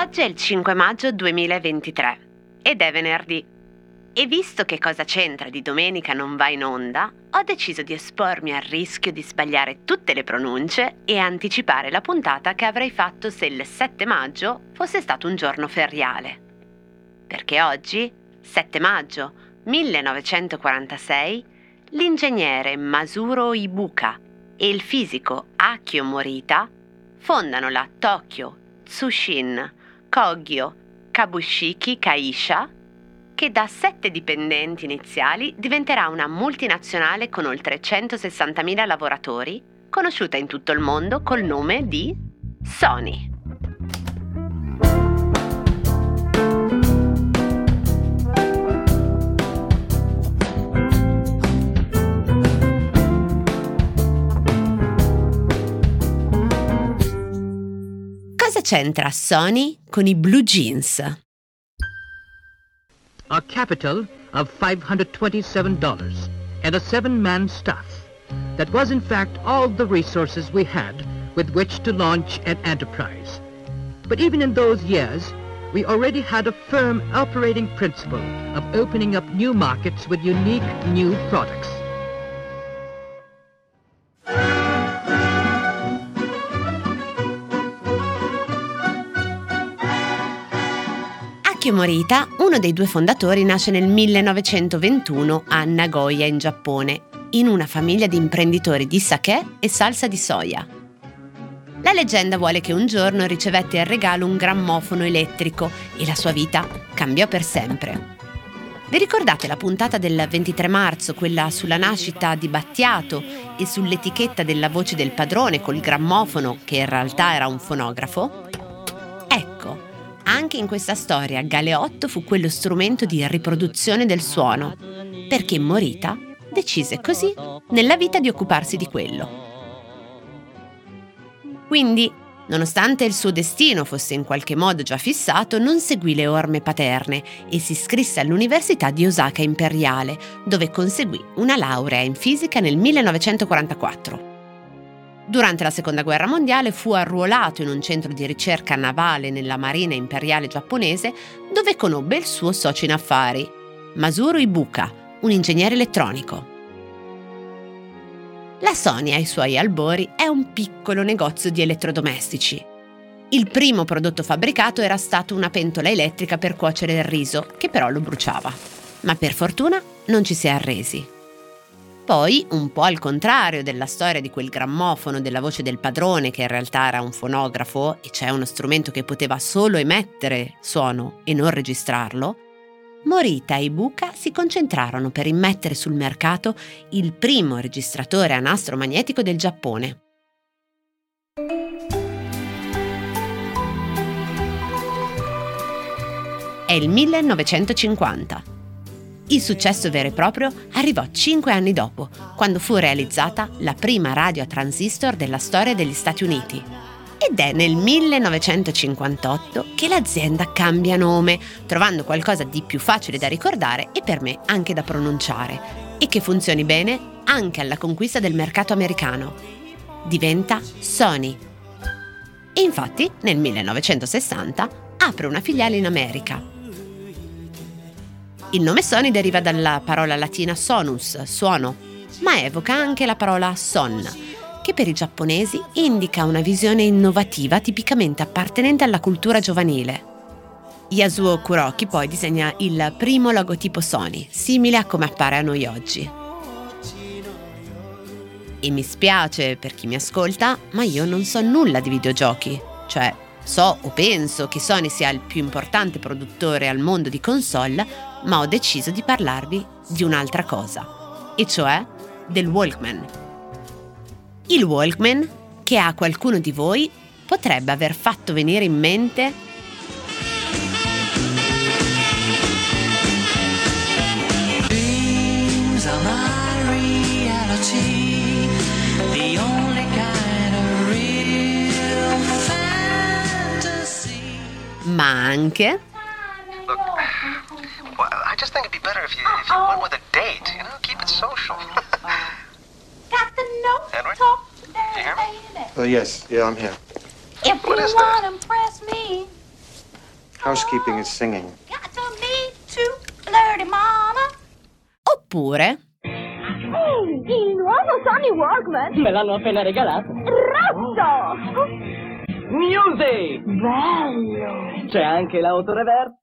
Oggi è il 5 maggio 2023 ed è venerdì. E visto che cosa c'entra di domenica non va in onda, ho deciso di espormi al rischio di sbagliare tutte le pronunce e anticipare la puntata che avrei fatto se il 7 maggio fosse stato un giorno feriale. Perché oggi, 7 maggio 1946, l'ingegnere Masuro Ibuka e il fisico Akio Morita fondano la Tokyo Tsushin Kogyo Kabushiki Kaisha, che da sette dipendenti iniziali diventerà una multinazionale con oltre 160.000 lavoratori, conosciuta in tutto il mondo col nome di Sony. C'entra Sony con i blue jeans? A capital of $527 and a seven-man staff. That was in fact all the resources we had with which to launch an enterprise. But even in those years, we already had a firm operating principle of opening up new markets with unique new products. Akio Morita, uno dei due fondatori, nasce nel 1921 a Nagoya, in Giappone, in una famiglia di imprenditori di sake e salsa di soia. La leggenda vuole che un giorno ricevette in regalo un grammofono elettrico e la sua vita cambiò per sempre. Vi ricordate la puntata del 23 marzo, quella sulla nascita di Battiato e sull'etichetta della voce del padrone col grammofono, che in realtà era un fonografo? Ecco, anche in questa storia Galeotto fu quello strumento di riproduzione del suono, perché Morita decise così nella vita di occuparsi di quello. Quindi, nonostante il suo destino fosse in qualche modo già fissato, non seguì le orme paterne e si iscrisse all'Università di Osaka Imperiale, dove conseguì una laurea in fisica nel 1944. Durante la Seconda Guerra Mondiale fu arruolato in un centro di ricerca navale nella Marina Imperiale giapponese, dove conobbe il suo socio in affari, Masuro Ibuka, un ingegnere elettronico. La Sony ai suoi albori è un piccolo negozio di elettrodomestici. Il primo prodotto fabbricato era stato una pentola elettrica per cuocere il riso, che però lo bruciava. Ma per fortuna non ci si è arresi. Poi, un po' al contrario della storia di quel grammofono della voce del padrone, che in realtà era un fonografo e cioè uno strumento che poteva solo emettere suono e non registrarlo, Morita e Ibuka si concentrarono per immettere sul mercato il primo registratore a nastro magnetico del Giappone. È il 1950. Il successo vero e proprio arrivò cinque anni dopo, quando fu realizzata la prima radio a transistor della storia degli Stati Uniti. Ed è nel 1958 che l'azienda cambia nome, trovando qualcosa di più facile da ricordare e per me anche da pronunciare, e che funzioni bene anche alla conquista del mercato americano. Diventa Sony. E infatti nel 1960 apre una filiale in America. Il nome Sony deriva dalla parola latina sonus, suono, ma evoca anche la parola son, che per i giapponesi indica una visione innovativa tipicamente appartenente alla cultura giovanile. Yasuo Kuroki poi disegna il primo logotipo Sony, simile a come appare a noi oggi. E mi spiace per chi mi ascolta, ma io non so nulla di videogiochi, cioè so o penso che Sony sia il più importante produttore al mondo di console, ma ho deciso di parlarvi di un'altra cosa, e cioè del Walkman. Il Walkman, che a qualcuno di voi potrebbe aver fatto venire in mente ma anche Look, well, I just think it'd be better if you if you went with a date. You know, keep it social. Got the note? Henry? Talk today. you hear me? Oh, yes. Yeah, I'm here. If What you is wanna impress me, Housekeeping is singing. got to meet to flirty mama. Oppure Il nuovo Sony Walkman! Me l'hanno appena regalato. Rotto! Music! Bello! C'è anche l'auto reverse.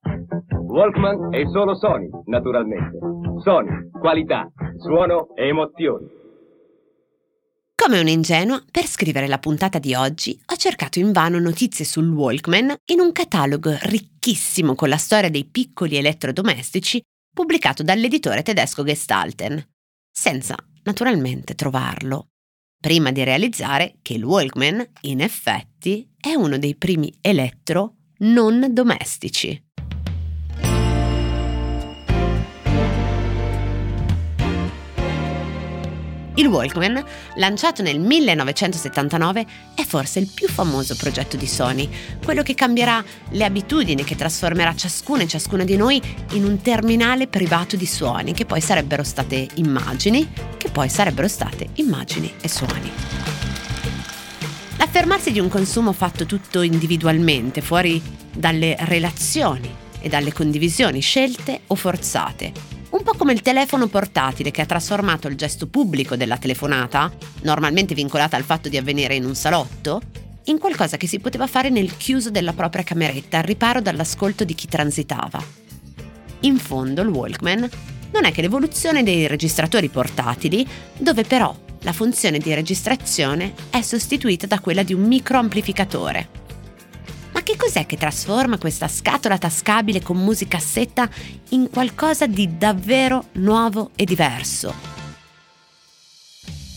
Walkman è solo Sony, naturalmente. Sony, qualità, suono e emozioni. Come un'ingenua, per scrivere la puntata di oggi ho cercato invano notizie sul Walkman in un catalogo ricchissimo con la storia dei piccoli elettrodomestici pubblicato dall'editore tedesco Gestalten, senza naturalmente trovarlo, prima di realizzare che il Walkman, in effetti, è uno dei primi elettro non domestici. Il Walkman, lanciato nel 1979, è forse il più famoso progetto di Sony, quello che cambierà le abitudini, che trasformerà ciascuno e ciascuna di noi in un terminale privato di suoni, che poi sarebbero state immagini, poi sarebbero state immagini e suoni. L'affermarsi di un consumo fatto tutto individualmente, fuori dalle relazioni e dalle condivisioni scelte o forzate, un po' come il telefono portatile che ha trasformato il gesto pubblico della telefonata, normalmente vincolata al fatto di avvenire in un salotto, in qualcosa che si poteva fare nel chiuso della propria cameretta, al riparo dall'ascolto di chi transitava. In fondo il Walkman non è che l'evoluzione dei registratori portatili, dove però la funzione di registrazione è sostituita da quella di un microamplificatore. Ma che cos'è che trasforma questa scatola tascabile con musicassetta in qualcosa di davvero nuovo e diverso?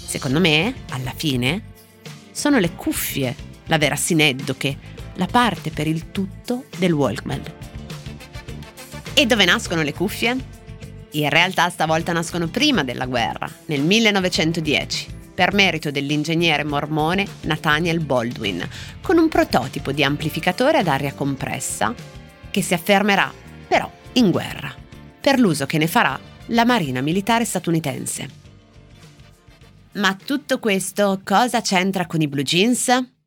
Secondo me, alla fine, sono le cuffie la vera sineddoche, la parte per il tutto del Walkman. E dove nascono le cuffie? In realtà stavolta nascono prima della guerra, nel 1910 per merito dell'ingegnere mormone Nathaniel Baldwin, con un prototipo di amplificatore ad aria compressa che si affermerà però in guerra, per l'uso che ne farà la Marina Militare statunitense. Ma tutto questo cosa c'entra con i blue jeans?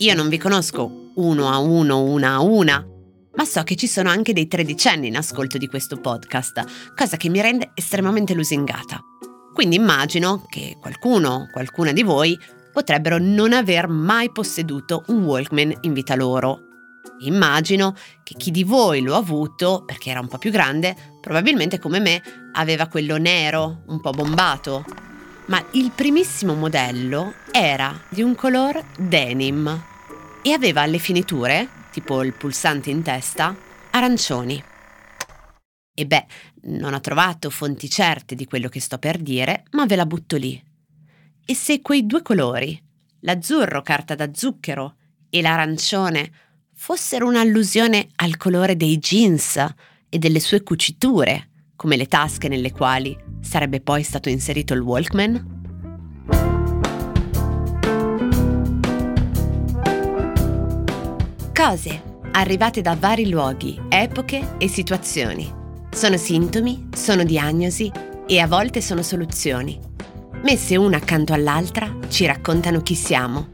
Io non vi conosco uno a uno, una a una, ma so che ci sono anche dei tredicenni in ascolto di questo podcast, cosa che mi rende estremamente lusingata. Quindi immagino che qualcuno, qualcuna di voi, potrebbero non aver mai posseduto un Walkman in vita loro. Immagino che chi di voi lo ha avuto, perché era un po' più grande, probabilmente come me aveva quello nero, un po' bombato. Ma il primissimo modello era di un color denim e aveva alle finiture, tipo il pulsante in testa, arancioni. E beh, non ho trovato fonti certe di quello che sto per dire, ma ve la butto lì. E se quei due colori, l'azzurro carta da zucchero e l'arancione, fossero un'allusione al colore dei jeans e delle sue cuciture, come le tasche nelle quali sarebbe poi stato inserito il Walkman? Cose arrivate da vari luoghi, epoche e situazioni. Sono sintomi, sono diagnosi e a volte sono soluzioni. Messe una accanto all'altra ci raccontano chi siamo.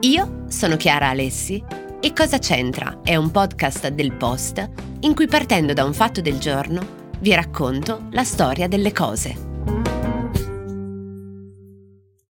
Io sono Chiara Alessi e Cosa c'entra è un podcast del Post in cui partendo da un fatto del giorno vi racconto la storia delle cose.